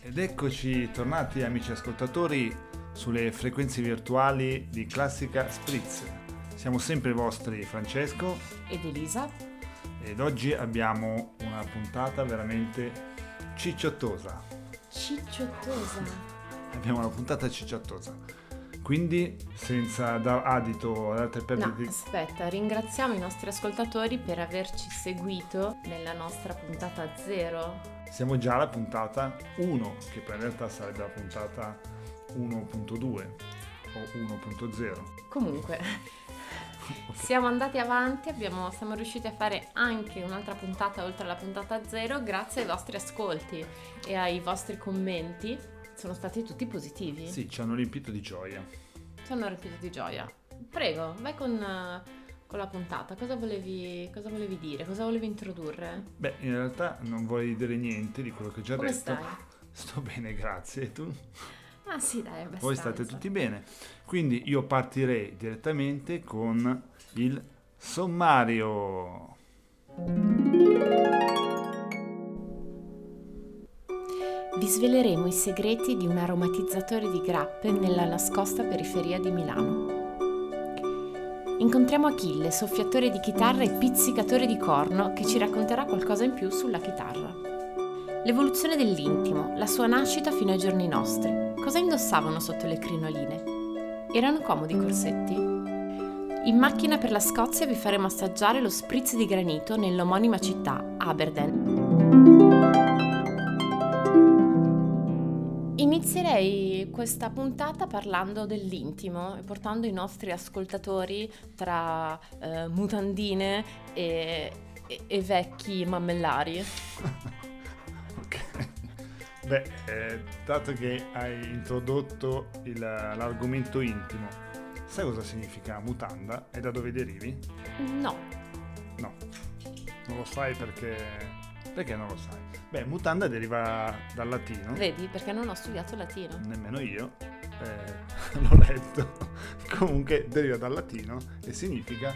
Ed eccoci tornati amici ascoltatori sulle frequenze virtuali di Classica Spritz. Siamo sempre i vostri Francesco Ed Elisa? ed oggi abbiamo una puntata veramente cicciottosa. Cicciottosa. Abbiamo una puntata cicciottosa. Quindi senza dar adito ad altre No, perdite aspetta, ringraziamo i nostri ascoltatori per averci seguito nella nostra puntata zero. siamo già alla puntata 1, che poi in realtà sarebbe la puntata 1.2 o 1.0. Comunque, siamo andati avanti, abbiamo- siamo riusciti a fare anche un'altra puntata oltre alla puntata zero grazie ai vostri ascolti e ai vostri commenti. Sono stati tutti positivi. Sì, ci hanno riempito di gioia. Ci hanno riempito di gioia. Prego, vai con, con la puntata. Cosa volevi, cosa volevi dire? Cosa volevi introdurre? Beh, in realtà non vorrei dire niente di quello che ho già Come detto. stai? Sto bene, grazie. E tu? Ah sì, dai, abbastanza. Voi state tutti bene. Quindi io partirei direttamente con il sommario. Vi sveleremo i segreti di un aromatizzatore di grappe nella nascosta periferia di Milano. Incontriamo Achille, soffiatore di chitarra e pizzicatore di corno, che ci racconterà qualcosa in più sulla chitarra. L'evoluzione dell'intimo, la sua nascita fino ai giorni nostri. Cosa indossavano sotto le crinoline? Erano comodi i corsetti? In macchina per la Scozia vi faremo assaggiare lo spritz di granito nell'omonima città, Aberdeen. Inizierei questa puntata parlando dell'intimo e portando i nostri ascoltatori tra eh, mutandine e, e- e vecchi mammellari. Ok. Beh, eh, dato che hai introdotto il- l'argomento intimo, sai cosa significa mutanda e da dove derivi? No, No, non lo sai perché... Perché non lo sai? Beh, mutanda deriva dal latino. vedi perché non ho studiato latino. Nemmeno io, eh, l'ho letto. Comunque deriva dal latino e significa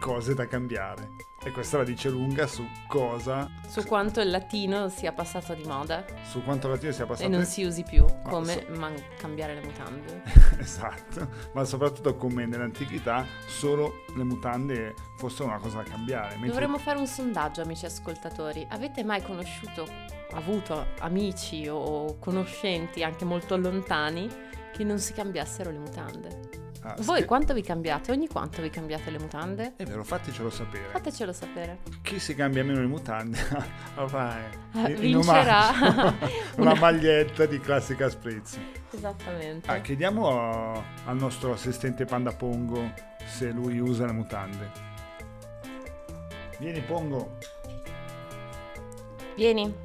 cose da cambiare. E questa la dice lunga su cosa, Su quanto il latino sia passato di moda su quanto latino sia passato. e non si usi più, come so- man- cambiare le mutande. esatto, ma soprattutto come nell'antichità solo le mutande fossero una cosa da cambiare. mentre- Dovremmo fare un sondaggio, amici ascoltatori. Avete mai conosciuto, avuto amici o conoscenti anche molto lontani che non si cambiassero le mutande? Ah, Voi scri- quanto vi cambiate? Ogni quanto vi cambiate le mutande? È vero, fatecelo sapere. Fatecelo sapere. Chi si cambia meno le mutande avrà Ah, in vincerà una una- maglietta di classica spritz. Esattamente. Ah, chiediamo a- al nostro assistente Panda Pongo se lui usa le mutande. Vieni Pongo. Vieni.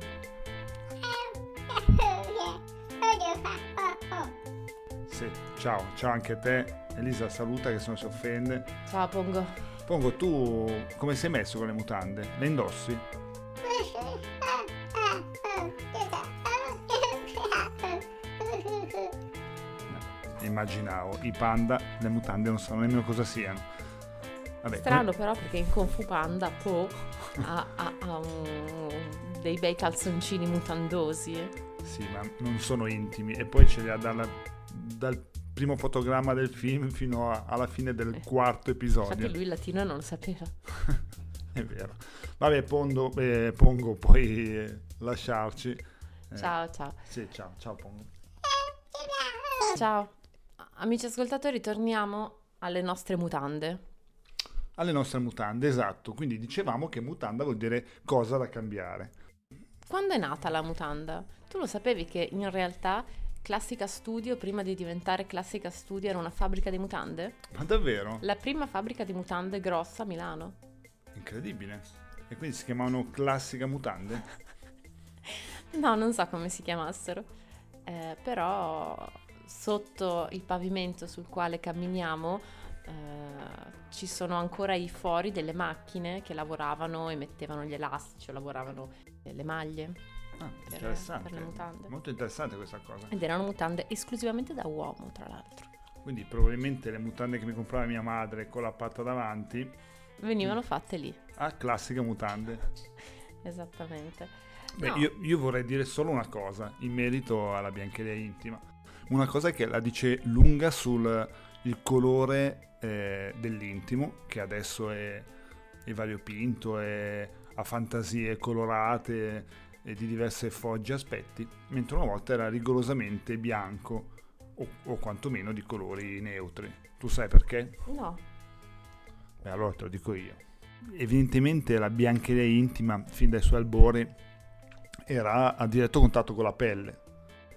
Sì, ciao, ciao anche a te. Elisa saluta che se no si offende. Ciao Pongo. Pongo, tu come sei messo con le mutande? Le indossi? Immaginavo, i panda, le mutande non sanno nemmeno cosa siano. Vabbè, Strano però perché in Kung Fu Panda Po ha, ha- ha un- dei bei calzoncini mutandosi. Sì, ma non sono intimi. E poi ce li ha dalla- dal primo fotogramma del film fino a- alla fine del Eh. quarto episodio. Infatti lui il latino non lo sapeva. È vero. Vabbè, Pondo, eh, Pongo, puoi eh, lasciarci. Eh, Ciao, ciao. Sì, ciao, ciao Pongo. Ciao. Amici ascoltatori, torniamo alle nostre mutande. Alle nostre mutande, esatto. Quindi dicevamo che mutanda vuol dire cosa da cambiare. Quando è nata la mutanda? Tu lo sapevi che in realtà Classica Studio, prima di diventare Classica Studio, era una fabbrica di mutande? Ma davvero? La prima fabbrica di mutande grossa a Milano. Incredibile. E quindi si chiamavano classica mutande? No, non so come si chiamassero, Eh, però sotto il pavimento sul quale camminiamo eh, ci sono ancora i fori delle macchine che lavoravano e mettevano gli elastici o lavoravano le maglie Ah, per, interessante. per le mutande. Molto interessante questa cosa. Ed erano mutande esclusivamente da uomo, tra l'altro. Quindi probabilmente le mutande che mi comprava mia madre con la patta davanti, Venivano fatte lì, ah, classiche mutande. esattamente. Beh, No. io, io vorrei dire solo una cosa in merito alla biancheria intima. Una cosa che la dice lunga sul il colore eh, dell'intimo, che adesso è, è variopinto, è, ha fantasie colorate e di diverse fogge aspetti, mentre una volta era rigorosamente bianco o, o quantomeno di colori neutri. Tu sai perché? No, Beh, allora te lo dico io. Evidentemente la biancheria intima, fin dai suoi albori, era a diretto contatto con la pelle.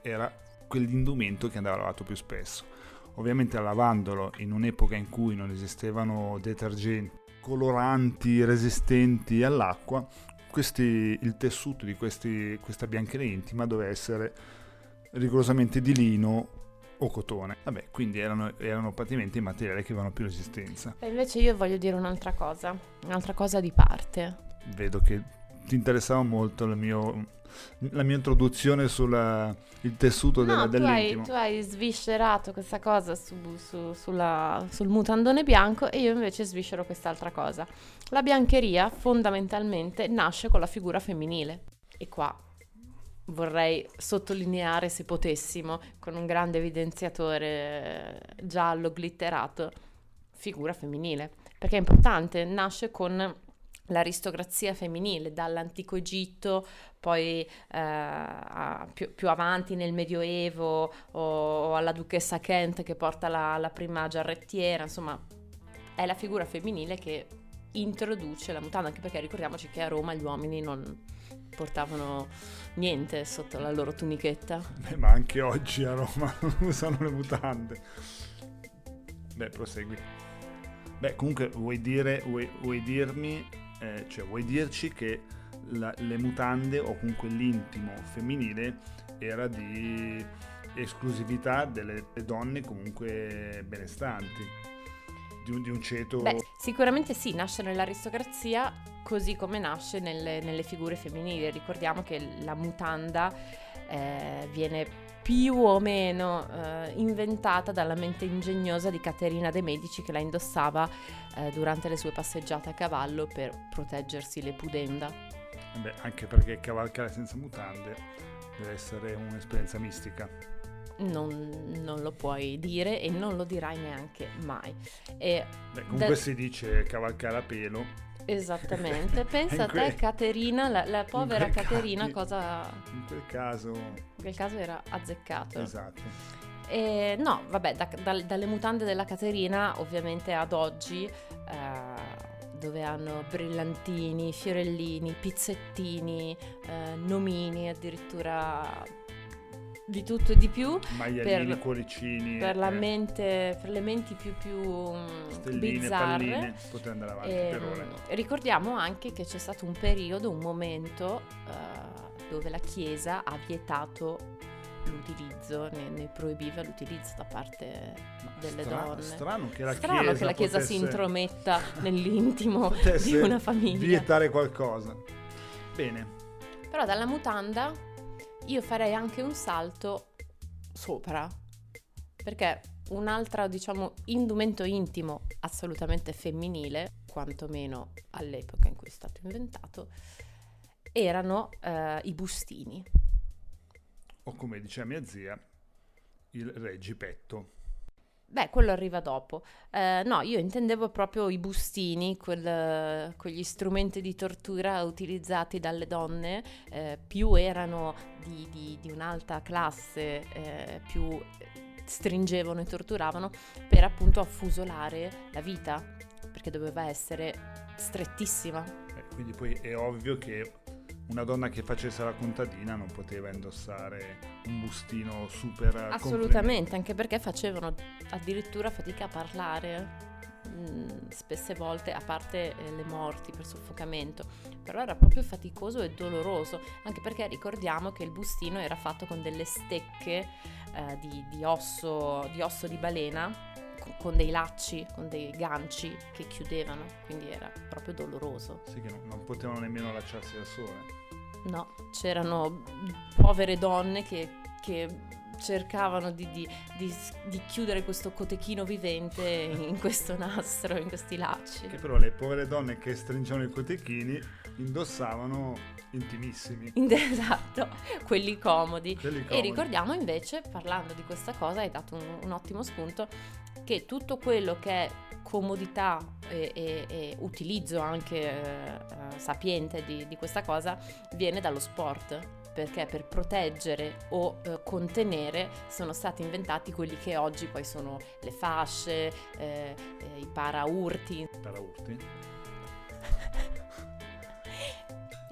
Era quell'indumento che andava lavato più spesso. Ovviamente lavandolo in un'epoca in cui non esistevano detergenti, coloranti resistenti all'acqua, questi- il tessuto di questi- questa biancheria intima doveva essere rigorosamente di lino o cotone. Vabbè, quindi erano, erano praticamente i materiali che avevano più resistenza. E invece io voglio dire un'altra cosa, un'altra cosa di parte. vedo che ti interessava molto il mio- la mia introduzione sul tessuto della- No, tu hai, dell'intimo. tu hai sviscerato questa cosa su- su- sulla- sul mutandone bianco e io invece sviscero quest'altra cosa. La biancheria fondamentalmente nasce con la figura femminile. E qua vorrei sottolineare se potessimo con un grande evidenziatore eh, giallo glitterato figura femminile. Perché è importante, nasce con l'aristocrazia femminile dall'antico Egitto poi eh, più, più avanti nel Medioevo o, o alla duchessa Kent che porta la, la prima giarrettiera, insomma è la figura femminile che introduce la mutanda, anche perché ricordiamoci che a Roma gli uomini non portavano niente sotto la loro tunichetta. Beh, ma anche oggi a Roma usano le mutande. Beh, prosegui. Beh, comunque vuoi dire, vuoi, vuoi dirmi, eh, cioè vuoi dirci che la- le mutande o comunque l'intimo femminile era di esclusività delle donne comunque benestanti, di un, di un ceto... Beh, sicuramente sì, nasce nell'aristocrazia così come nasce nelle, nelle figure femminili. Ricordiamo che la mutanda eh, viene più o meno eh, inventata dalla mente ingegnosa di Caterina de' Medici che la indossava eh, durante le sue passeggiate a cavallo per proteggersi le pudenda. Beh, anche perché cavalcare senza mutande deve essere un'esperienza mistica. Non, non lo puoi dire e non lo dirai neanche mai. E Beh, comunque Da- si dice cavalcare a pelo. esattamente, pensa a te Caterina, la, la povera quel Caterina ca- cosa... In quel caso, In quel caso era azzeccato. esatto. E, no, vabbè, da- dal- dalle mutande della Caterina ovviamente ad oggi, eh, dove hanno brillantini, fiorellini, pizzettini, eh, nomini, addirittura di tutto e di più, Maialini, Per- cuoricini, per, la eh, mente, per le menti più, più mm, stelline, bizzarre. palline, potete andare avanti Ehm, per ore. ricordiamo anche che c'è stato un periodo, un momento eh, dove la Chiesa ha vietato l'utilizzo, ne, ne proibiva l'utilizzo da parte Ma delle stra- donne. Strano che la Strano Chiesa che la Chiesa si intrometta nell'intimo di una famiglia. Vietare qualcosa. Bene, Però dalla mutanda io farei anche un salto sopra, perché un altro, diciamo, indumento intimo assolutamente femminile, quantomeno all'epoca in cui è stato inventato, erano eh, i bustini. o come diceva mia zia, il reggipetto. Beh, quello arriva dopo. Eh, no, io intendevo proprio i bustini, quel- quegli strumenti di tortura utilizzati dalle donne, eh, più erano di, di- di un'alta classe, eh, più stringevano e torturavano per appunto affusolare la vita, perché doveva essere strettissima. Eh, quindi poi è ovvio che una donna che facesse la contadina non poteva indossare un bustino super Assolutamente, anche perché facevano addirittura fatica a parlare. mm, Spesse volte, a parte eh, le morti per soffocamento, però era proprio faticoso e doloroso, anche perché ricordiamo che il bustino era fatto con delle stecche eh, di, di osso, di osso di balena, con dei lacci, con dei ganci che chiudevano, quindi era proprio doloroso. Sì, che non, non potevano nemmeno lasciarsi da sole. No, c'erano povere donne che, che cercavano di, di- di- di chiudere questo cotechino vivente in questo nastro, in questi lacci. Che però le povere donne che stringevano i cotechini indossavano intimissimi. Esatto, quelli comodi. Quelli E comodi. ricordiamo invece, parlando di questa cosa, hai dato un, un ottimo spunto, che tutto quello che è comodità e, e- e utilizzo anche eh, eh, sapiente di, di questa cosa viene dallo sport. Perché per proteggere o eh, contenere sono stati inventati quelli che oggi poi sono le fasce, eh, eh, i paraurti, Paraurti.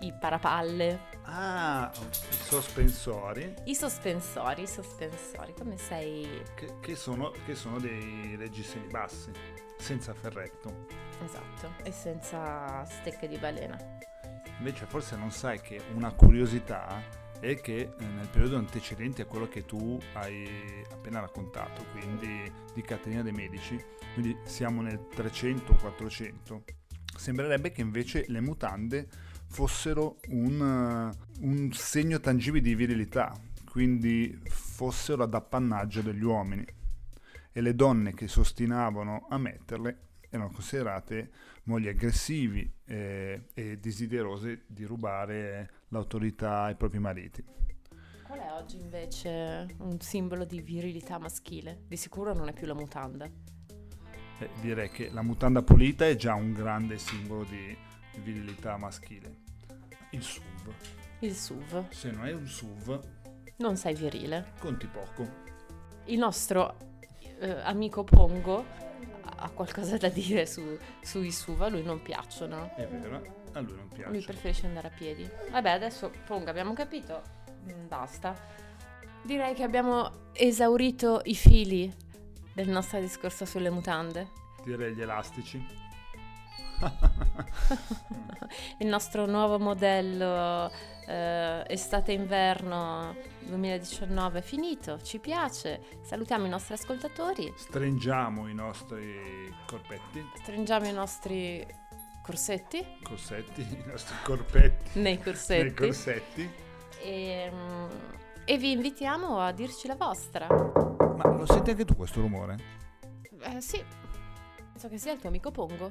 i parapalle, Ah, i sospensori i sospensori, i sospensori, come sei che, che sono, che sono dei reggiseni bassi, senza ferretto. esatto, e senza stecche di balena. Invece forse non sai che una curiosità è che eh, nel periodo antecedente a quello che tu hai appena raccontato, quindi di Caterina dei Medici, quindi siamo nel 300-400, sembrerebbe che invece le mutande fossero un, eh, un segno tangibile di virilità, quindi fossero ad appannaggio degli uomini e le donne che si ostinavano a metterle erano considerate mogli aggressivi eh, e desiderose di rubare l'autorità ai propri mariti. Qual è oggi invece un simbolo di virilità maschile? Di sicuro non è più la mutanda. Eh, direi che la mutanda pulita è già un grande simbolo di virilità maschile. Il SUV. Il SUV. Se non è un SUV, Non sei virile. conti poco. Il nostro eh, amico Pongo ha qualcosa da dire su, sui SUV, a lui non piacciono. È vero, a lui non piace. Lui preferisce andare a piedi. Vabbè, adesso Pongo, abbiamo capito. Mm, Basta. Direi che abbiamo esaurito i fili del nostro discorso sulle mutande. Direi gli elastici. Il nostro nuovo modello eh, estate-inverno 2019 è finito, ci piace. Salutiamo i nostri ascoltatori, Stringiamo i nostri corpetti, stringiamo i nostri corsetti corsetti, i nostri corpetti nei nei corsetti corsetti. e, mm, e vi invitiamo a dirci la vostra. Ma lo senti anche tu questo rumore? Eh, sì, penso che sia il tuo amico Pongo.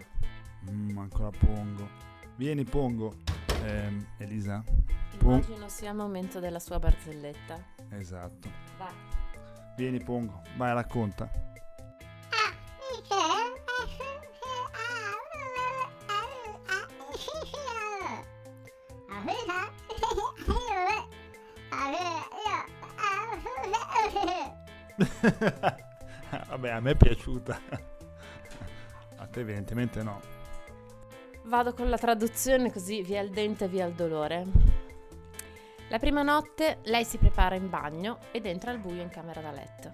Mm, ancora Pongo. Vieni Pongo. Ehm, Elisa? Pon- Immagino sia il momento della sua barzelletta. Esatto. Vai. Vieni Pongo. Vai, racconta. Vabbè, a me è piaciuta. A te evidentemente no. Vado con la traduzione così via il dente via il dolore. La prima notte lei si prepara in bagno ed entra al buio in camera da letto.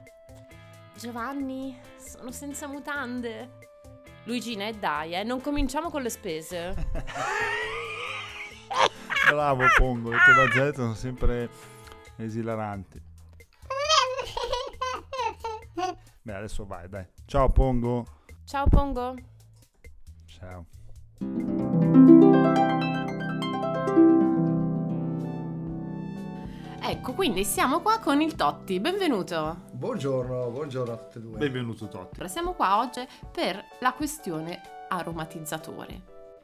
Giovanni, sono senza mutande. Luigina, e dai, eh, non cominciamo con le spese. Bravo Pongo, le tue barzellette sono sempre esilaranti. Beh, adesso vai, dai. Ciao Pongo. Ciao Pongo. Ciao. Ecco, quindi siamo qua con il Totti. Benvenuto. Buongiorno, buongiorno a tutte e due. Benvenuto Totti. Siamo qua oggi per la questione aromatizzatore.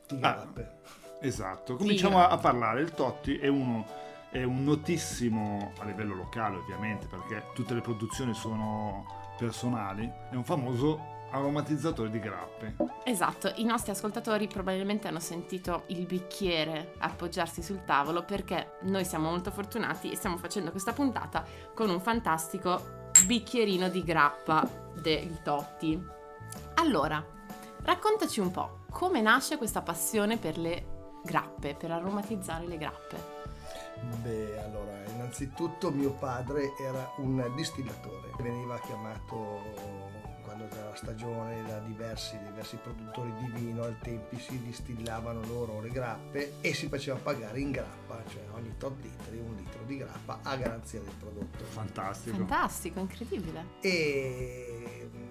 Di Ah. Esatto, cominciamo a, a parlare. Il Totti è uno è un notissimo a livello locale, ovviamente, perché tutte le produzioni sono personali. È un famoso aromatizzatore di grappe. Esatto, i nostri ascoltatori probabilmente hanno sentito il bicchiere appoggiarsi sul tavolo perché noi siamo molto fortunati e stiamo facendo questa puntata con un fantastico bicchierino di grappa del Totti. Allora, raccontaci un po' come nasce questa passione per le grappe, per aromatizzare le grappe. Beh, allora, innanzitutto mio padre era un distillatore. Veniva chiamato quando era la stagione da diversi, diversi produttori di vino, al tempi si distillavano loro le grappe e si faceva pagare in grappa, cioè ogni tot litri un litro di grappa a garanzia del prodotto. Fantastico. Fantastico, incredibile. e mm,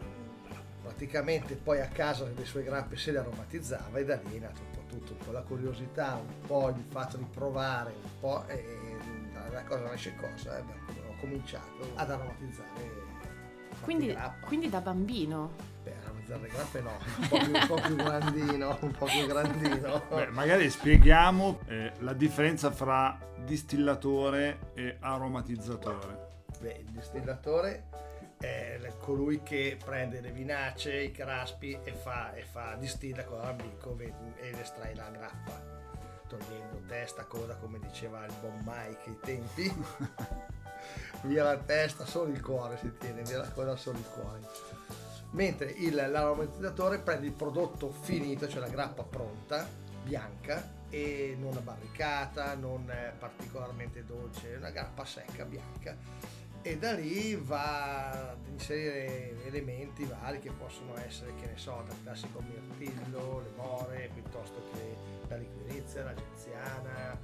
praticamente poi a casa le sue grappe se le aromatizzava e da lì è nato un po' tutto, un po' la curiosità, un po' il fatto di provare, un po' e da- da cosa nasce cosa, eh, abbiamo ho cominciato ad aromatizzare Quindi, grappa. quindi da bambino. Beh, aromatizzare le grappe no, un po' più, un po' più grandino, un po' più grandino. Beh, magari spieghiamo eh, la differenza fra distillatore e aromatizzatore. Beh, il distillatore è colui che prende le vinacce, i craspi e fa, e fa distilla con l'ambicco ed estrae la grappa, togliendo testa, coda, come diceva il buon Mike ai tempi. via la testa, solo il cuore si tiene, via la coda, solo il cuore. Mentre il, l'aromatizzatore prende il prodotto finito, cioè la grappa pronta, bianca, e non abbarricata, non eh, particolarmente dolce, una grappa secca, bianca e da lì va ad inserire elementi vari che possono essere, che ne so, dal classico mirtillo, le more, piuttosto che la liquirizia, la genziana,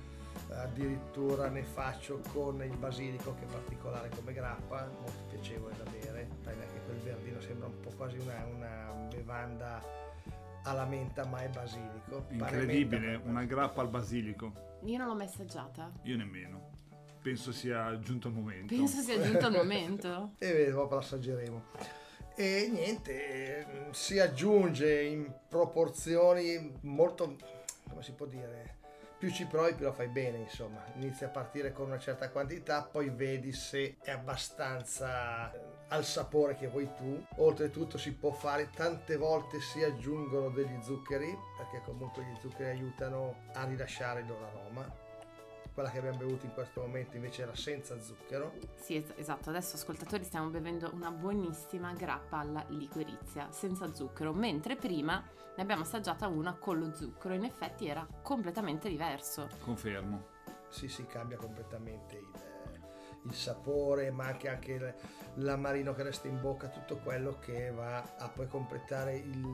addirittura ne faccio con il basilico che è particolare come grappa, molto piacevole da bere, prende anche quel verdino, sembra un po' quasi una, una bevanda alla menta ma è basilico. Incredibile, menta, una grappa al basilico. Io non l'ho mai assaggiata. Io nemmeno. Penso sia giunto il momento. Penso sia giunto il momento. e vedo, dopo l'assaggeremo. E niente, si aggiunge in proporzioni molto, come si può dire, più ci provi più la fai bene, insomma. Inizia a partire con una certa quantità, poi vedi se è abbastanza eh, al sapore che vuoi tu. Oltretutto si può fare, tante volte si aggiungono degli zuccheri, perché comunque gli zuccheri aiutano a rilasciare il loro aroma. Quella che abbiamo bevuto in questo momento invece era senza zucchero. Sì, es- esatto. Adesso, ascoltatori, stiamo bevendo una buonissima grappa alla liquirizia, senza zucchero, mentre prima ne abbiamo assaggiata una con lo zucchero. In effetti era completamente diverso. Confermo. sì, si cambia completamente il, il sapore, ma anche, anche l'amarino che resta in bocca, tutto quello che va a poi completare il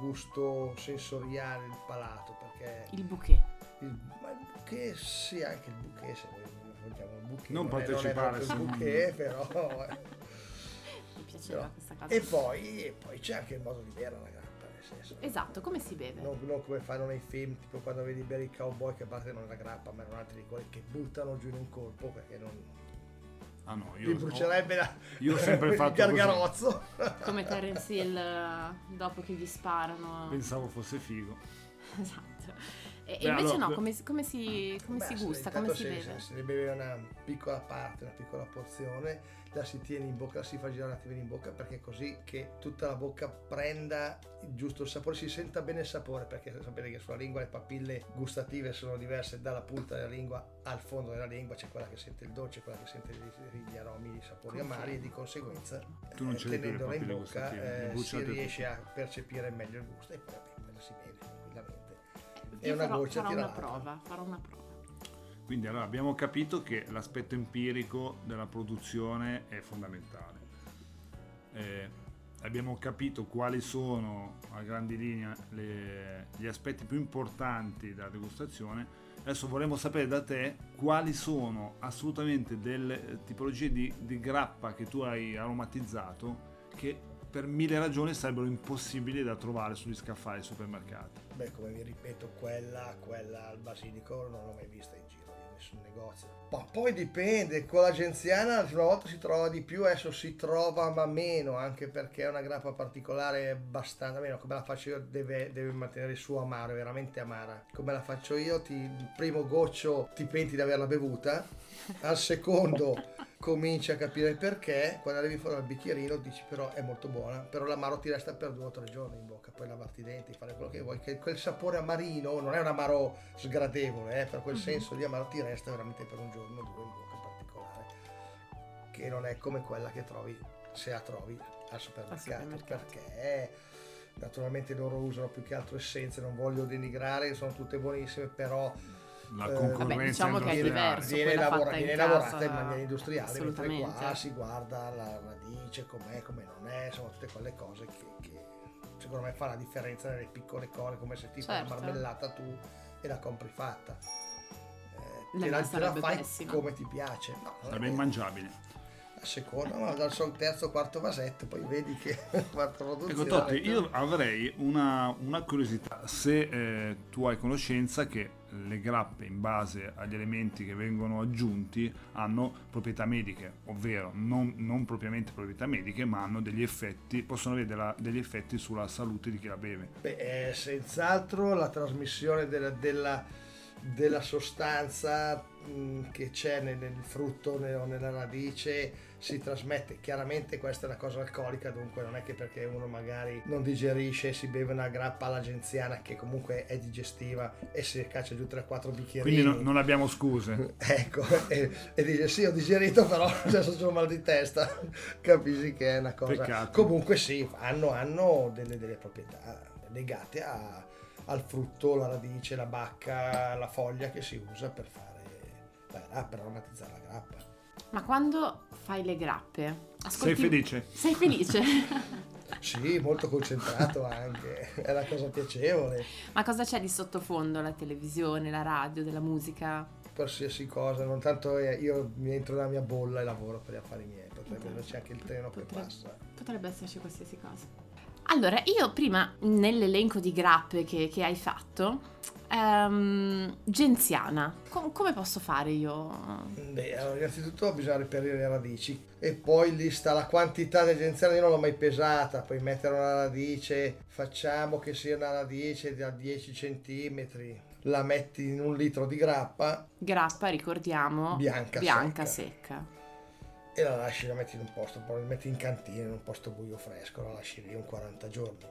gusto sensoriale, il palato, perché Il bouquet. il bouquet, sì, anche il bouquet, se vogliamo il bouquet, Non è- partecipare, proprio il non- bouquet, però... eh. Mi piaceva Però- questa cosa. E poi, e poi c'è anche il modo di bere la grappa, nel senso... Esatto, come si beve? Non, non come fanno nei film, tipo quando vedi bere i cowboy che non è la grappa, ma erano altri liquori che buttano giù in un colpo perché non Ah no, io mi brucerebbe la, io ho sempre il fatto gargarozzo. Come Terence Hill eh, dopo che gli sparano. pensavo fosse figo. Esatto. E, Beh, invece allora, no, come, come si, come Beh, si se- gusta, come si se, beve? Se, ne beve una piccola parte, una piccola porzione, la si tiene in bocca, la si fa girare un attimo in bocca perché è così che tutta la bocca prenda il giusto sapore, si senta bene il sapore perché sapete che sulla lingua le papille gustative sono diverse dalla punta della lingua al fondo della lingua, c'è quella che sente il dolce, quella che sente gli, gli aromi, i sapori Confermo. amari e di conseguenza Tu non eh, tenendola in bocca eh, si riesce a percepire meglio il gusto e poi vabbè, la si beve. Io una farò, goccia farò tira una prova, farò una prova. Quindi allora abbiamo capito che l'aspetto empirico della produzione è fondamentale. Eh, abbiamo capito quali sono a grandi linee le- gli aspetti più importanti della degustazione. Adesso vorremmo sapere da te quali sono assolutamente delle tipologie di, di grappa che tu hai aromatizzato che per mille ragioni sarebbero impossibili da trovare sugli scaffali ai supermercati. Beh, come vi ripeto, quella, quella al basilico non l'ho mai vista in giro in nessun negozio. Ma poi dipende, con la genziana una volta si trova di più, adesso si trova ma meno, anche perché è una grappa particolare abbastanza meno. Come la faccio io deve, deve mantenere il suo amaro, è veramente amara. Come la faccio io, ti, il primo goccio ti penti di averla bevuta, al secondo cominci a capire il perché, quando arrivi fuori dal bicchierino dici però è molto buona, però l'amaro ti resta per due o tre giorni in bocca, poi lavarti i denti, fare quello che vuoi, che quel sapore amarino non è un amaro sgradevole, eh, per quel senso di amaro ti resta veramente per un giorno o due in bocca particolare, che non è come quella che trovi, se la trovi al supermercato, supermercato. perché naturalmente loro usano più che altro essenze, non voglio denigrare, sono tutte buonissime, però La Eh, concorrenza Vabbè, diciamo che è diverso. viene, lavora- in viene casa, lavorata in maniera industriale, mentre qua si guarda la radice, com'è, come non è, insomma tutte quelle cose che, che secondo me fa la differenza nelle piccole cose, come se ti fai Certo. la marmellata tu e la compri fatta. Eh, La te la, te la fai pessima. come ti piace. No, Sarebbe vero. immangiabile. secondo, no, dal sol- terzo, quarto vasetto, poi vedi che quarta produzione. Ecco Totti, io avrei una, una curiosità, se eh, tu hai conoscenza che le grappe in base agli elementi che vengono aggiunti hanno proprietà mediche, ovvero non, non propriamente proprietà mediche, ma hanno degli effetti, possono avere della- degli effetti sulla salute di chi la beve. Beh, eh, senz'altro la trasmissione della, della- della sostanza mh, che c'è nel, nel frutto o nella radice si trasmette. Chiaramente questa è una cosa alcolica, dunque non è che perché uno magari non digerisce si beve una grappa alla genziana che comunque è digestiva e si caccia giù 3-4 bicchierini. Quindi no- non abbiamo scuse. Ecco, e, e dice sì, ho digerito, però adesso ho mal di testa. Capisci che è una cosa. Peccato. Comunque sì, hanno, hanno delle, delle proprietà legate a- al frutto, la radice, la bacca, la foglia che si usa per fare la grappa, per aromatizzare la grappa. Ma quando fai le grappe, Sei ascolti... felice? Sei felice? Sì, molto concentrato anche, è una cosa piacevole. Ma cosa c'è di sottofondo? La televisione, la radio, della musica? Qualsiasi cosa, non tanto io mi entro nella mia bolla e lavoro per gli affari miei, potrebbe esserci anche il treno che Potrebbe- passa. Potrebbe esserci qualsiasi cosa. Allora, io prima nell'elenco di grappe che, che hai fatto, ehm, genziana, Com- come posso fare io? Beh, allora, innanzitutto bisogna reperire le radici e poi lì sta la quantità di genziana, io non l'ho mai pesata, puoi mettere una radice, facciamo che sia una radice da 10 cm, la metti in un litro di grappa Grappa, ricordiamo, Bianca bianca secca. secca. e la lasci, la metti in un posto, poi la metti in cantina, in un posto buio fresco, la lasci lì un 40 giorni.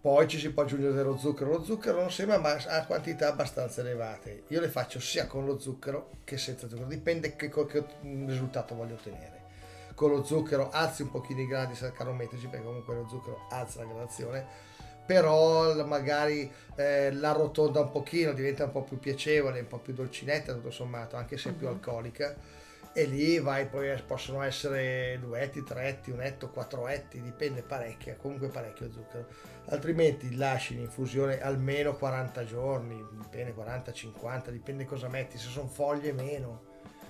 Poi ci si può aggiungere dello zucchero, lo zucchero non sembra ma ha quantità abbastanza elevate. Io le faccio sia con lo zucchero che senza zucchero, dipende che, che risultato voglio ottenere. Con lo zucchero alzi un pochino i gradi saccarometrici perché comunque lo zucchero alza la gradazione, però magari eh, la rotonda un pochino, diventa un po' più piacevole, un po' più dolcinetta tutto sommato, anche se è più alcolica e lì vai poi possono essere due etti, tre etti, un etto, quattro etti, dipende parecchio, comunque parecchio zucchero. Altrimenti lasci in infusione almeno 40 giorni, dipende 40, 50, dipende cosa metti, se sono foglie meno.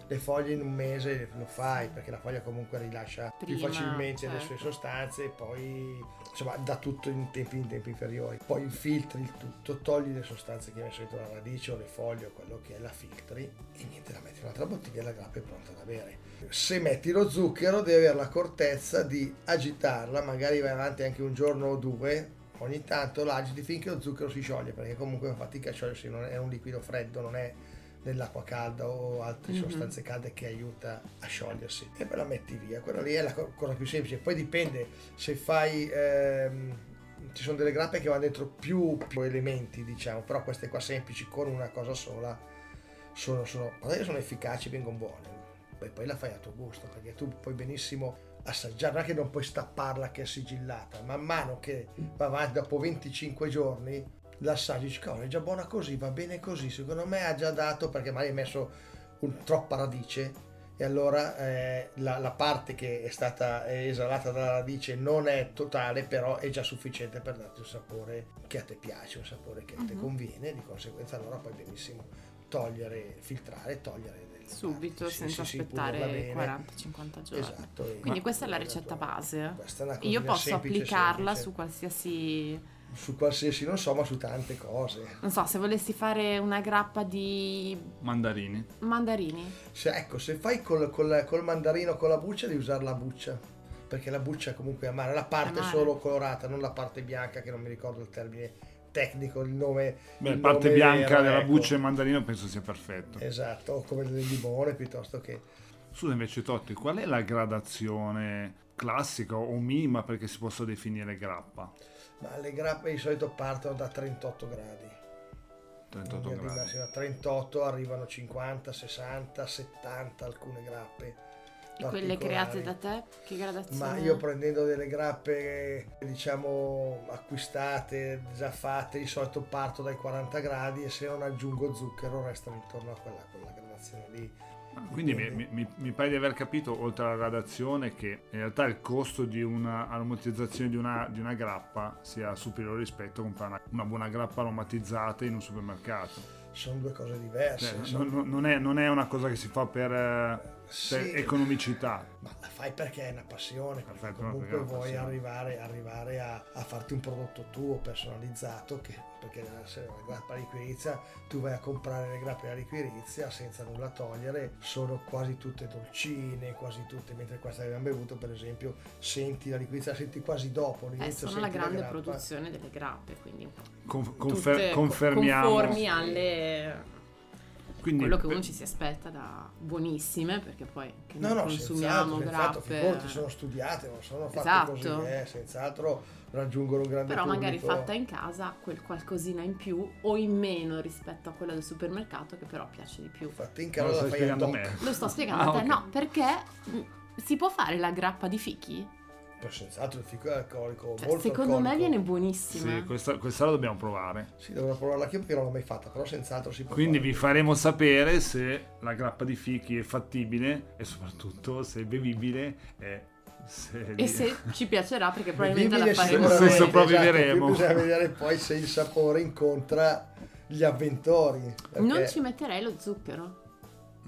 Le foglie in un mese lo fai perché la foglia comunque rilascia più Prima, facilmente le certo. sue sostanze e poi insomma dà tutto in tempi, in tempi inferiori. Poi infiltri il tutto, togli le sostanze che hai messo dentro la radice o le foglie o quello che è, la filtri e niente, la metti in un'altra bottiglia e la grappa è pronta da bere. Se metti lo zucchero devi avere l'accortezza di agitarla, magari vai avanti anche un giorno o due, ogni tanto l'agiti finché lo zucchero si scioglie, perché comunque fa fatica a sciogliersi, non è un liquido freddo, non è nell'acqua calda o altre Mhm. sostanze calde che aiuta a sciogliersi. E poi la metti via quella lì è la co- cosa più semplice. Poi dipende se fai ehm, ci sono delle grappe che vanno dentro più, più elementi diciamo però queste qua semplici con una cosa sola sono, sono, sono efficaci vengono buone. E poi la fai a tuo gusto perché tu puoi benissimo assaggiare non è che non puoi stapparla che è sigillata man mano che va avanti dopo 25 giorni l'assaggi dici "Cavolo, è già buona così va bene così secondo me ha già dato perché magari hai messo un- troppa radice e allora eh, la, la parte che è stata esalata dalla radice non è totale però è già sufficiente per darti un sapore che a te piace un sapore che a te Mhm. conviene di conseguenza allora puoi benissimo togliere filtrare togliere Subito. Sì, senza sì, aspettare bene. 40-50 giorni. esatto Quindi questa è la ricetta base. Io posso semplice, applicarla semplice. su qualsiasi... su qualsiasi non so ma su tante cose Non so, se volessi fare una grappa di Mandarini. mandarini. Se, ecco, se fai col, col- col mandarino con la buccia devi usare la buccia, perché la buccia comunque è amara, la parte Amara. solo colorata, non la parte bianca che non mi ricordo il termine tecnico, il nome. Beh, il la parte nome bianca vero, della ecco. buccia e mandarino penso sia perfetto. Esatto, o come del limone piuttosto che... Scusa invece Totti, qual è la gradazione classica o minima perché si possa definire grappa? Ma le grappe di solito partono da 38 gradi. 38 Quindi arriva- gradi. sì, a 38 arrivano 50, 60, 70 alcune grappe. Quelle particolari. create da te? Che gradazione? Ma io prendendo delle grappe, diciamo, acquistate, già fatte, di solito parto dai 40 gradi e se non aggiungo zucchero restano intorno a quella, quella gradazione lì. Quindi mi, mi- mi- pare di aver capito, oltre alla gradazione, che in realtà il costo di una aromatizzazione di una, di una grappa sia superiore rispetto a comprare una, una buona grappa aromatizzata in un supermercato. Sono due cose diverse. Cioè, sono- non, non- non è, non è una cosa che si fa per, eh, Sì. economicità. Ma la fai perché è una passione, perché Perfetto, comunque perché vuoi passione. arrivare, arrivare a, a farti un prodotto tuo personalizzato, che, perché se la grappa liquirizia tu vai a comprare le grappe alla liquirizia senza nulla togliere, sono quasi tutte dolcine, quasi tutte, mentre questa che abbiamo bevuto per esempio senti la liquirizia, la senti quasi dopo, Eh, all'inizio sono la grande grappa. produzione delle grappe, quindi Conf- confer- tutte confermiamo. conformi alle Quindi, quello che uno ci si aspetta da buonissime, perché poi che No, noi no, consumiamo senz'altro, senz'altro, grappe. figurati, sono studiate, non sono fatte Esatto. così, eh, senz'altro raggiungono un grande Però magari pubblico. fatta in casa quel qualcosina in più o in meno rispetto a quella del supermercato che però piace di più. Fatta in lo casa stai la fai a me. Lo sto spiegando Ah, a te, ok. no, perché mh, si può fare la grappa di fichi? Però senz'altro il fico è alcolico, Cioè, molto secondo me alcolico. viene buonissima. Sì, questa, questa la dobbiamo provare. Sì, dovrò provarla anche io perché non l'ho mai fatta, però senz'altro si può Quindi fare. vi faremo sapere se la grappa di fichi è fattibile e soprattutto se è bevibile e se, E se ci piacerà perché probabilmente la faremo. Se sopravviveremo. Esatto, bisogna vedere poi se il sapore incontra gli avventori. perché Non ci metterei lo zucchero.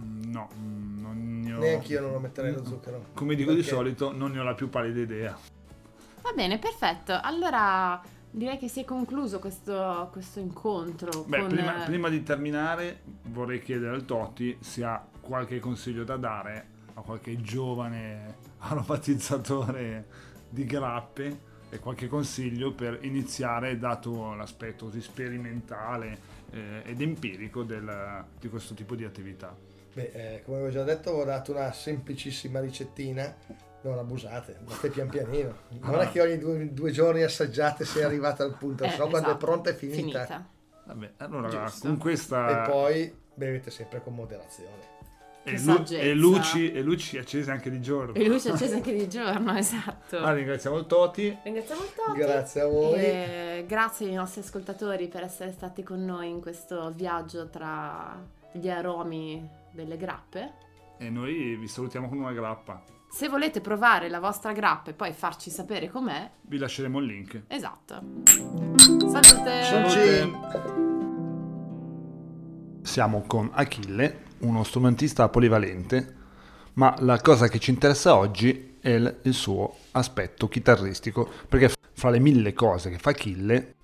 Mm, No, mm, non ne ho... Neanche io non lo metterei lo zucchero. Come dico di Perché- solito, non ne ho la più pallida idea. Va bene, perfetto. Allora direi che si è concluso questo, questo incontro Beh, con prima, eh, prima di terminare vorrei chiedere al Totti se ha qualche consiglio da dare a qualche giovane aromatizzatore di grappe e qualche consiglio per iniziare dato l'aspetto così sperimentale eh, ed empirico del- di questo tipo di attività. Beh, eh, come avevo già detto, avevo dato una semplicissima ricettina. Non abusate, andate pian pianino. Non Ah. è che ogni due, due giorni assaggiate se arrivate al punto, eh, se no quando è esatto, pronta è finita. Vabbè, allora Giusto. con questa E poi bevete sempre con moderazione. e, lu- e luci, e luci accese anche di giorno. E luce accesa anche di giorno, esatto. Allora, ringraziamo il Toti. Ringraziamo il Totti. Grazie a voi. E grazie ai nostri ascoltatori per essere stati con noi in questo viaggio tra gli aromi delle grappe. E noi vi salutiamo con una grappa. Se volete provare la vostra grappa e poi farci sapere com'è, Vi lasceremo il link. esatto. Salute! Salute. Siamo con Achille, uno strumentista polivalente, ma la cosa che ci interessa oggi è il, il suo aspetto chitarristico, perché fra le mille cose che fa Achille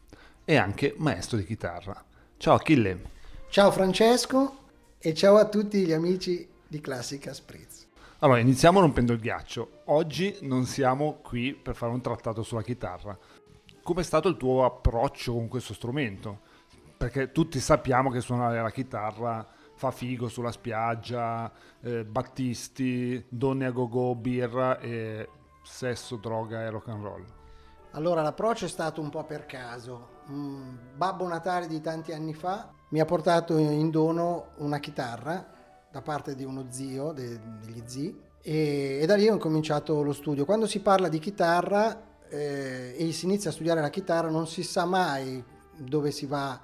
è anche maestro di chitarra. Ciao Achille, Ciao Francesco e ciao a tutti gli amici di Classica Spritz. allora iniziamo rompendo il ghiaccio. Oggi non siamo qui per fare un trattato sulla chitarra. Com'è stato il tuo approccio con questo strumento? Perché tutti sappiamo che suonare la chitarra fa figo sulla spiaggia, eh, battisti, donne a go-go, birra e sesso, droga e rock and roll. Allora l'approccio è stato un po' per caso. Un Babbo Natale di tanti anni fa mi ha portato in dono una chitarra da parte di uno zio, de- degli zii, e, e da lì ho cominciato lo studio. Quando si parla di chitarra eh, e si inizia a studiare la chitarra non si sa mai dove si va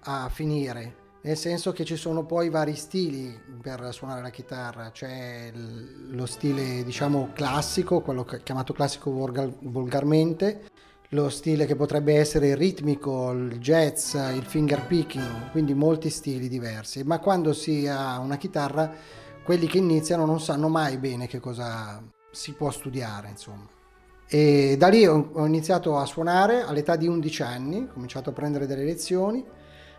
a finire. Nel senso che ci sono poi vari stili per suonare la chitarra, c'è lo stile diciamo classico, quello chiamato classico volgar- volgarmente, lo stile che potrebbe essere il ritmico, il jazz, il finger picking, quindi molti stili diversi, ma quando si ha una chitarra quelli che iniziano non sanno mai bene che cosa si può studiare, insomma. E da lì ho iniziato a suonare all'età di 11 anni, ho cominciato a prendere delle lezioni,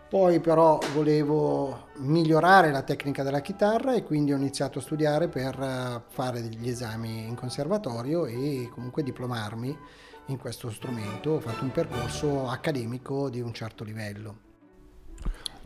poi però volevo migliorare la tecnica della chitarra e quindi ho iniziato a studiare per eh, fare degli esami in conservatorio e comunque diplomarmi in questo strumento. Ho fatto un percorso accademico di un certo livello.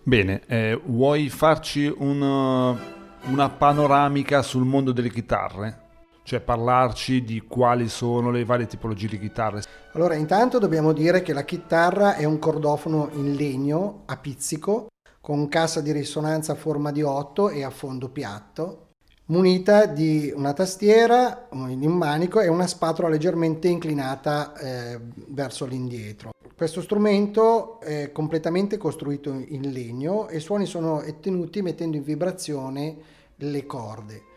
Bene, eh, vuoi farci un, uh, una panoramica sul mondo delle chitarre? Cioè parlarci di quali sono le varie tipologie di chitarre? Allora, intanto dobbiamo dire che la chitarra è un cordofono in legno a pizzico con cassa di risonanza a forma di 8 e a fondo piatto, munita di una tastiera un manico e una spatola leggermente inclinata eh, verso l'indietro. Questo strumento è completamente costruito in legno e i suoni sono ottenuti mettendo in vibrazione le corde.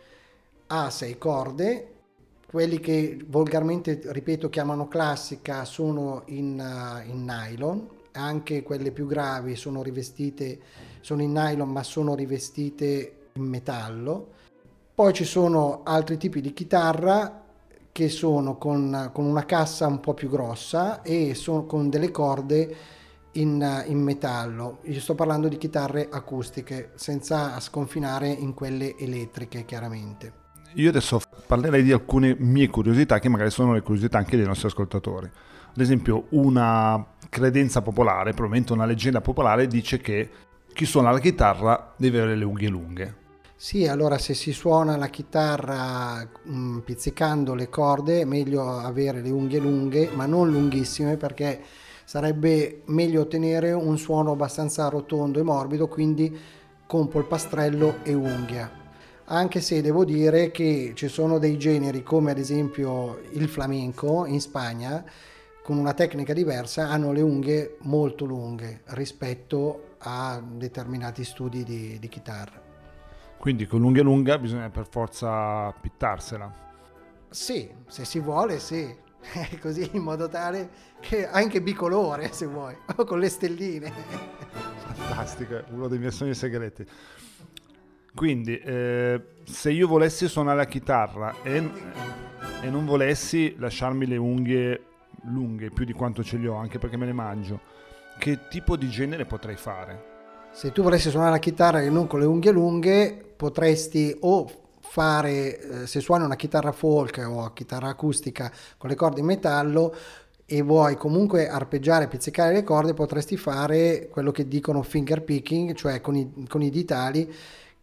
Ha sei corde, quelli che volgarmente, ripeto, chiamano classica sono in, uh, in nylon, anche quelle più gravi sono rivestite, sono in nylon ma sono rivestite in metallo. Poi ci sono altri tipi di chitarra che sono con, con una cassa un po' più grossa e sono con delle corde in, in, metallo. Io sto parlando di chitarre acustiche, senza sconfinare in quelle elettriche, chiaramente. Io adesso parlerei di alcune mie curiosità, che magari sono le curiosità anche dei nostri ascoltatori. Ad esempio, una credenza popolare, probabilmente una leggenda popolare, dice che chi suona la chitarra deve avere le unghie lunghe. Sì, allora se si suona la chitarra mh, mm, pizzicando le corde è meglio avere le unghie lunghe, ma non lunghissime perché sarebbe meglio ottenere un suono abbastanza rotondo e morbido, quindi con polpastrello e unghia. Anche se devo dire che ci sono dei generi come ad esempio il flamenco in Spagna, con una tecnica diversa, hanno le unghie molto lunghe rispetto a determinati studi di, di chitarra. Quindi con l'unghia lunga bisogna per forza pittarsela. Sì, se si vuole, sì. Così in modo tale che anche bicolore se vuoi, o con le stelline. Fantastico, uno dei miei sogni segreti. Quindi, eh, se io volessi suonare la chitarra e, e, non volessi lasciarmi le unghie lunghe più di quanto ce le ho, anche perché me le mangio, che tipo di genere potrei fare? Se tu volessi suonare la chitarra e non con le unghie lunghe, potresti o fare, eh, se suoni una chitarra folk o chitarra acustica con le corde in metallo, e vuoi comunque arpeggiare, pizzicare le corde, potresti fare quello che dicono finger picking, cioè con i, con i ditali,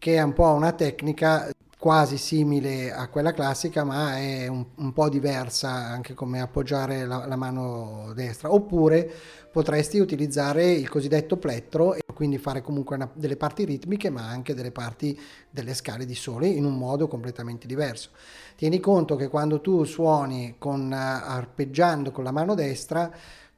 che è un po' una tecnica quasi simile a quella classica, ma è un, un po' diversa anche come appoggiare la, la, mano destra. Oppure potresti utilizzare il cosiddetto plettro e quindi fare comunque una, delle parti ritmiche, ma anche delle parti delle scale di sole in un modo completamente diverso. Tieni conto che quando tu suoni con, arpeggiando con la mano destra,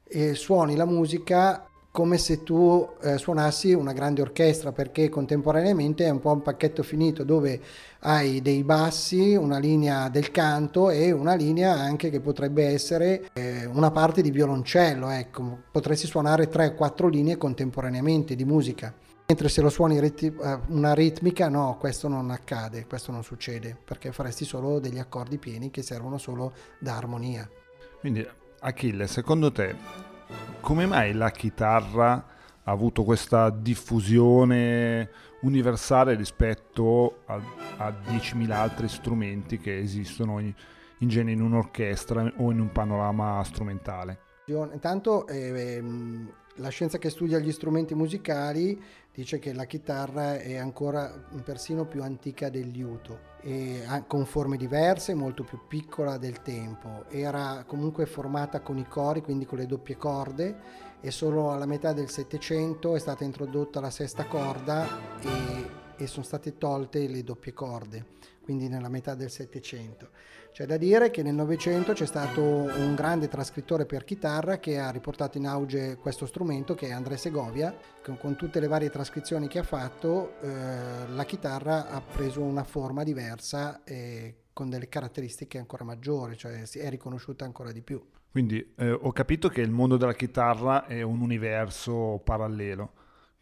eh, suoni la musica come se tu eh, suonassi una grande orchestra perché contemporaneamente è un po' un pacchetto finito dove hai dei bassi, una linea del canto e una linea anche che potrebbe essere eh, una parte di violoncello, ecco, potresti suonare 3-4 linee contemporaneamente di musica. Mentre se lo suoni rit- eh, una ritmica, no, questo non accade, questo non succede, perché faresti solo degli accordi pieni che servono solo da armonia. Quindi, Achille, secondo te come mai la chitarra ha avuto questa diffusione universale rispetto a, a 10.000 altri strumenti che esistono in, in genere in un'orchestra o in un panorama strumentale? Intanto eh, ehm, la scienza che studia gli strumenti musicali dice che la chitarra è ancora persino più antica del liuto, con forme diverse, molto più piccola del tempo. Era comunque formata con i cori, quindi con le doppie corde, e solo alla metà del Settecento è stata introdotta la sesta corda e, e sono state tolte le doppie corde, quindi nella metà del Settecento. C'è da dire che nel Novecento c'è stato un grande trascrittore per chitarra che ha riportato in auge questo strumento che è André Segovia, con, con tutte le varie trascrizioni che ha fatto eh, la chitarra ha preso una forma diversa e con delle caratteristiche ancora maggiori, cioè è riconosciuta ancora di più. Quindi eh, ho capito che il mondo della chitarra è un universo parallelo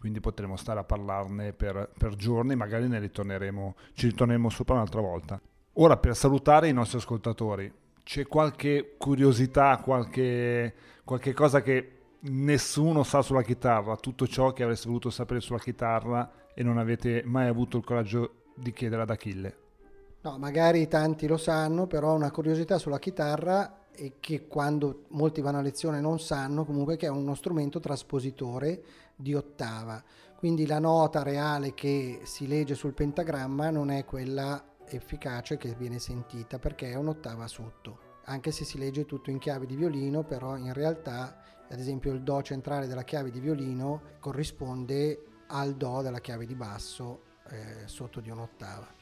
quindi potremo stare a parlarne per, per, giorni, magari ne ritorneremo, ci ritorneremo sopra un'altra volta. Ora per salutare i nostri ascoltatori, c'è qualche curiosità, qualche, qualche cosa che nessuno sa sulla chitarra, tutto ciò che avreste voluto sapere sulla chitarra e non avete mai avuto il coraggio di chiedere ad Achille? No, magari tanti lo sanno, però una curiosità sulla chitarra è che quando molti vanno a lezione non sanno comunque che è uno strumento traspositore di ottava. Quindi la nota reale che si legge sul pentagramma non è quella efficace che viene sentita perché è un'ottava sotto. Anche se si legge tutto in chiave di violino, però in realtà, ad esempio, il Do centrale della chiave di violino corrisponde al Do della chiave di basso eh, sotto di un'ottava.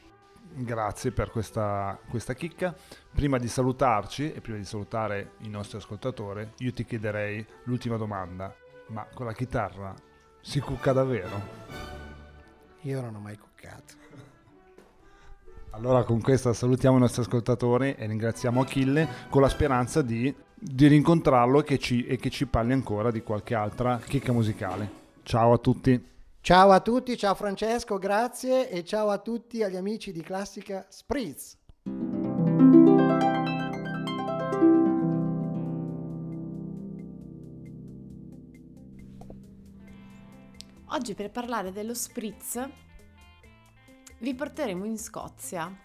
Grazie per questa, questa chicca. Prima di salutarci e prima di salutare i nostri ascoltatori, io ti chiederei l'ultima domanda. Ma con la chitarra si cucca davvero? Io non ho mai cuccato. Allora con questo salutiamo i nostri ascoltatori e ringraziamo Achille con la speranza di, di rincontrarlo e che, ci, e che ci parli ancora di qualche altra chicca musicale. Ciao a tutti! Ciao a tutti, ciao Francesco, grazie e ciao a tutti agli amici di Classica Spritz. Oggi per parlare dello spritz vi porteremo in Scozia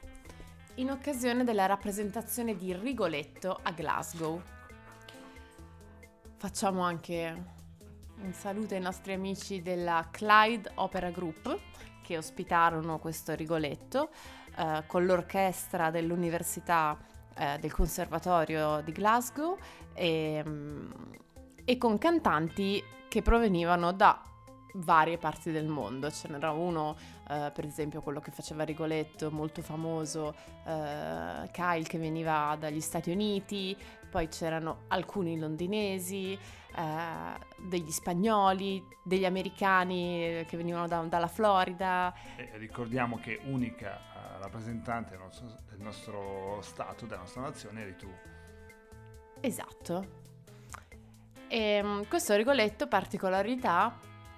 in occasione della rappresentazione di Rigoletto a Glasgow. Facciamo anche un saluto ai nostri amici della Clyde Opera Group che ospitarono questo Rigoletto eh, con l'orchestra dell'Università eh, del Conservatorio di Glasgow e, mm, e con cantanti che provenivano da varie parti del mondo. Ce n'era uno, eh, per esempio, quello che faceva Rigoletto, molto famoso, eh, Kyle, che veniva dagli Stati Uniti, poi c'erano alcuni londinesi, eh, degli spagnoli, degli americani che venivano da, dalla Florida. E ricordiamo che unica eh, rappresentante del nostro, del nostro Stato, della nostra nazione, eri tu. Esatto. E um, questo Rigoletto, particolarità,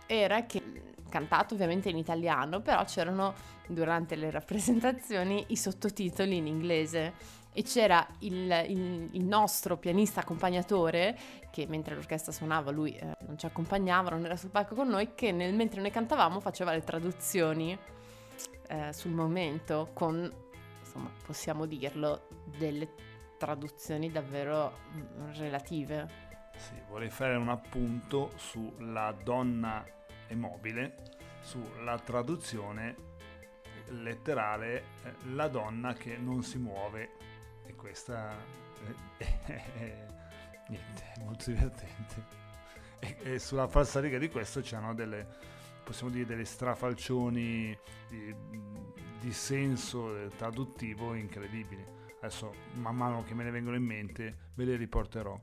era che cantato ovviamente in italiano, però c'erano durante le rappresentazioni i sottotitoli in inglese e c'era il, il, il nostro pianista accompagnatore che mentre l'orchestra suonava lui eh, non ci accompagnava, non era sul palco con noi, che nel, mentre noi cantavamo faceva le traduzioni eh, sul momento con, insomma, possiamo dirlo, delle traduzioni davvero mm, relative. Sì, vorrei fare un appunto sulla donna è mobile sulla traduzione letterale eh, la donna che non si muove. E questa è, niente, molto divertente. E, e, sulla falsa riga di questo c'erano delle possiamo dire delle strafalcioni di, di senso traduttivo incredibili. Adesso man mano che me ne vengono in mente ve le riporterò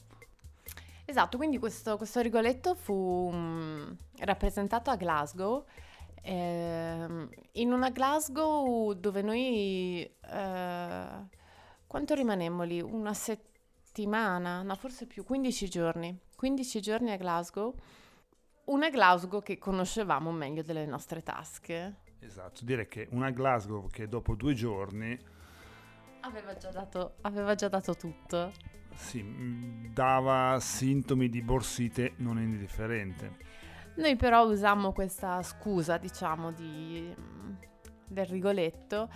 Esatto, quindi questo, questo Rigoletto fu um, rappresentato a Glasgow, eh, in una Glasgow dove noi... Eh, quanto rimanemmo lì? Una settimana, no forse più, 15 giorni. 15 giorni a Glasgow. Una Glasgow che conoscevamo meglio delle nostre tasche. Esatto, direi che una Glasgow che dopo due giorni... Aveva già dato, aveva già dato tutto sì, dava sintomi di borsite non indifferente. Noi però usammo questa scusa, diciamo, di, mm, del Rigoletto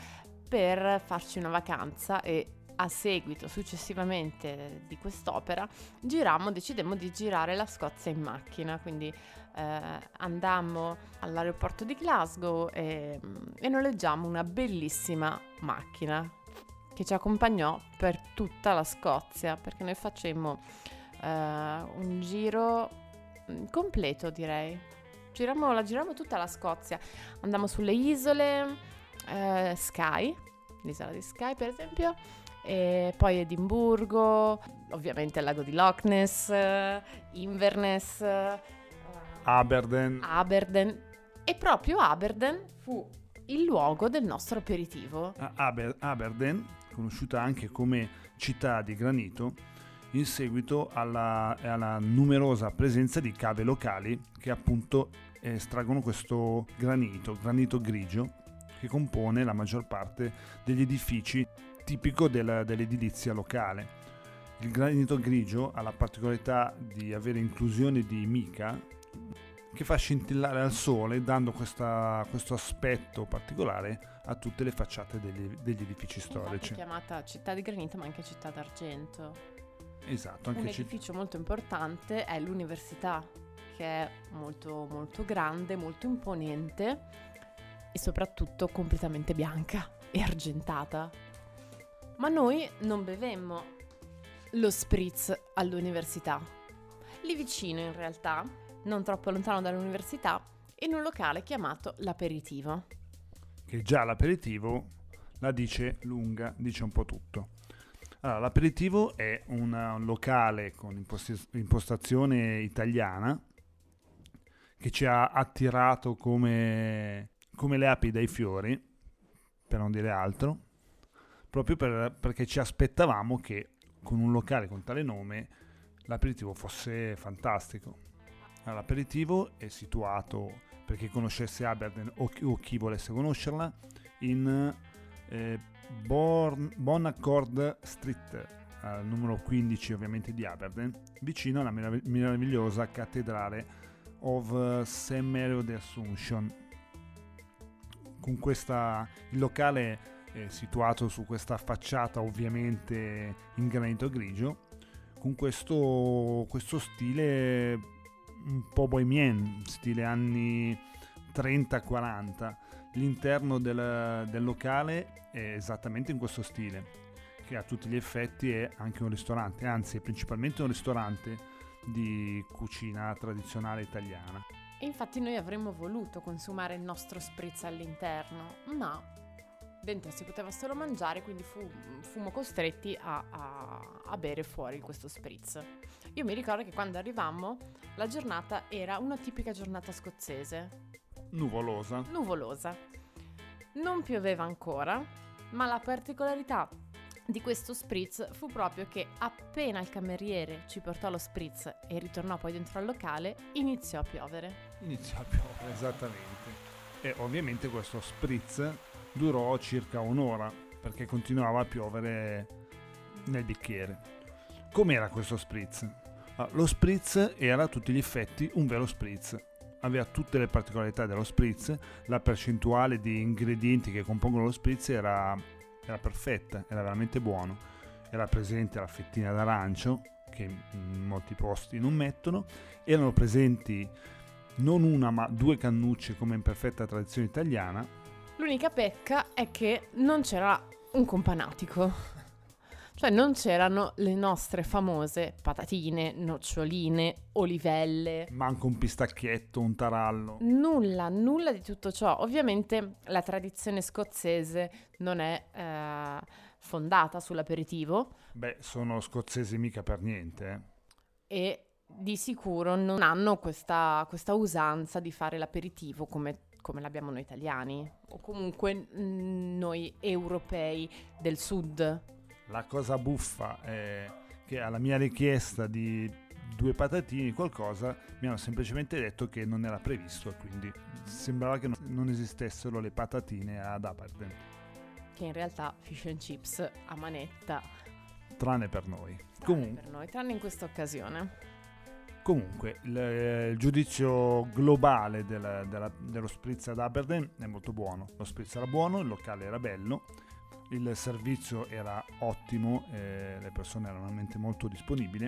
per farci una vacanza e a seguito, successivamente di quest'opera, girammo, decidemmo di girare la Scozia in macchina, quindi eh, andammo all'aeroporto di Glasgow e, mm, e noleggiammo una bellissima macchina che ci accompagnò per tutta la Scozia, perché noi facemmo uh, un giro mm, completo, direi. Girammo, la girammo tutta la Scozia. Andammo sulle isole, uh, Skye, l'isola di Skye per esempio, e poi Edimburgo, ovviamente il lago di Loch Ness, Inverness, Aberdeen. Aberdeen. E proprio Aberdeen fu il luogo del nostro aperitivo. Aber- Aberdeen conosciuta anche come città di granito, in seguito alla, alla numerosa presenza di cave locali che appunto estraggono questo granito, granito grigio, che compone la maggior parte degli edifici tipico della, dell'edilizia locale. Il granito grigio ha la particolarità di avere inclusione di mica che fa scintillare al sole dando questa, questo aspetto particolare a tutte le facciate degli, degli edifici storici. È chiamata città di granito ma anche città d'argento. Esatto, anche Un edificio molto importante è l'università che è molto molto grande, molto imponente e soprattutto completamente bianca e argentata. Ma noi non bevemmo lo spritz all'università. Lì vicino in realtà non troppo lontano dall'università, in un locale chiamato L'Aperitivo. Che già l'aperitivo la dice lunga, dice un po' tutto. Allora, l'aperitivo è un locale con impostazione italiana che ci ha attirato come, come le api dai fiori, per non dire altro, proprio per, perché ci aspettavamo che con un locale con tale nome l'aperitivo fosse fantastico. L'aperitivo è situato per chi conoscesse Aberdeen o chi, o chi volesse conoscerla, in eh, Born, Bon Accord Street, al numero 15 ovviamente di Aberdeen, vicino alla merav- meravigliosa cattedrale of St. Mary of the Assumption. Con questa, il locale è situato su questa facciata ovviamente in granito grigio, con questo, questo stile un po' bohemien, stile anni 30-40. L'interno del, del locale è esattamente in questo stile, che a tutti gli effetti è anche un ristorante, anzi è principalmente un ristorante di cucina tradizionale italiana. E infatti noi avremmo voluto consumare il nostro spritz all'interno, ma dentro si poteva solo mangiare, quindi fu, fummo costretti a, a, a, bere fuori questo spritz. Io mi ricordo che quando arrivammo la giornata era una tipica giornata scozzese. Nuvolosa. Nuvolosa. Non pioveva ancora, ma la particolarità di questo spritz fu proprio che appena il cameriere ci portò lo spritz e ritornò poi dentro al locale, iniziò a piovere. Iniziò a piovere, esattamente. E ovviamente questo spritz durò circa un'ora perché continuava a piovere nel bicchiere. Com'era questo spritz? lo spritz era a tutti gli effetti un vero spritz. Aveva tutte le particolarità dello spritz, la percentuale di ingredienti che compongono lo spritz era, era perfetta, era veramente buono. Era presente la fettina d'arancio, che in molti posti non mettono, erano presenti non una ma due cannucce come in perfetta tradizione italiana. L'unica pecca è che non c'era un companatico. Cioè non c'erano le nostre famose patatine, noccioline, olivelle. Manco un pistacchietto, un tarallo. Nulla, nulla di tutto ciò. Ovviamente la tradizione scozzese non è eh, fondata sull'aperitivo. Beh, sono scozzesi mica per niente. Eh. E di sicuro non hanno questa, questa usanza di fare l'aperitivo come, come, l'abbiamo noi italiani o comunque mh, noi europei del sud. La cosa buffa è che alla mia richiesta di due patatini, qualcosa, mi hanno semplicemente detto che non era previsto, quindi sembrava che non esistessero le patatine ad Aberdeen. Che in realtà fish and chips a manetta. Tranne per noi. Tranne Comun- per noi, tranne in questa occasione. Comunque, il, il giudizio globale della, della, dello spritz ad Aberdeen è molto buono. Lo spritz era buono, il locale era bello, il servizio era ottimo, eh, le persone erano veramente molto disponibili.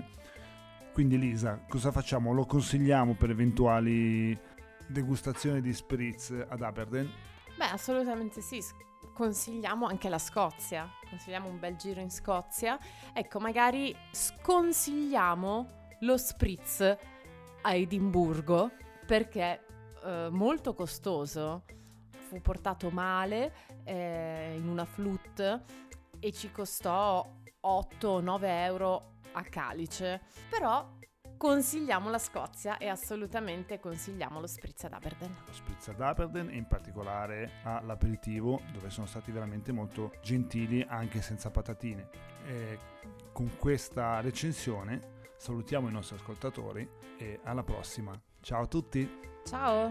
Quindi Lisa, cosa facciamo? Lo consigliamo per eventuali degustazioni di spritz ad Aberdeen? Beh, assolutamente sì. Consigliamo anche la Scozia, consigliamo un bel giro in Scozia. Ecco, magari sconsigliamo lo spritz a Edimburgo perché eh, molto costoso fu portato male eh, in una flute e ci costò 8-9 euro a calice. Però consigliamo la Scozia e assolutamente consigliamo lo spritz ad Aberdeen. Lo spritz ad Aberdeen e in particolare all'aperitivo dove sono stati veramente molto gentili anche senza patatine. E con questa recensione salutiamo i nostri ascoltatori e alla prossima. Ciao a tutti! Ciao!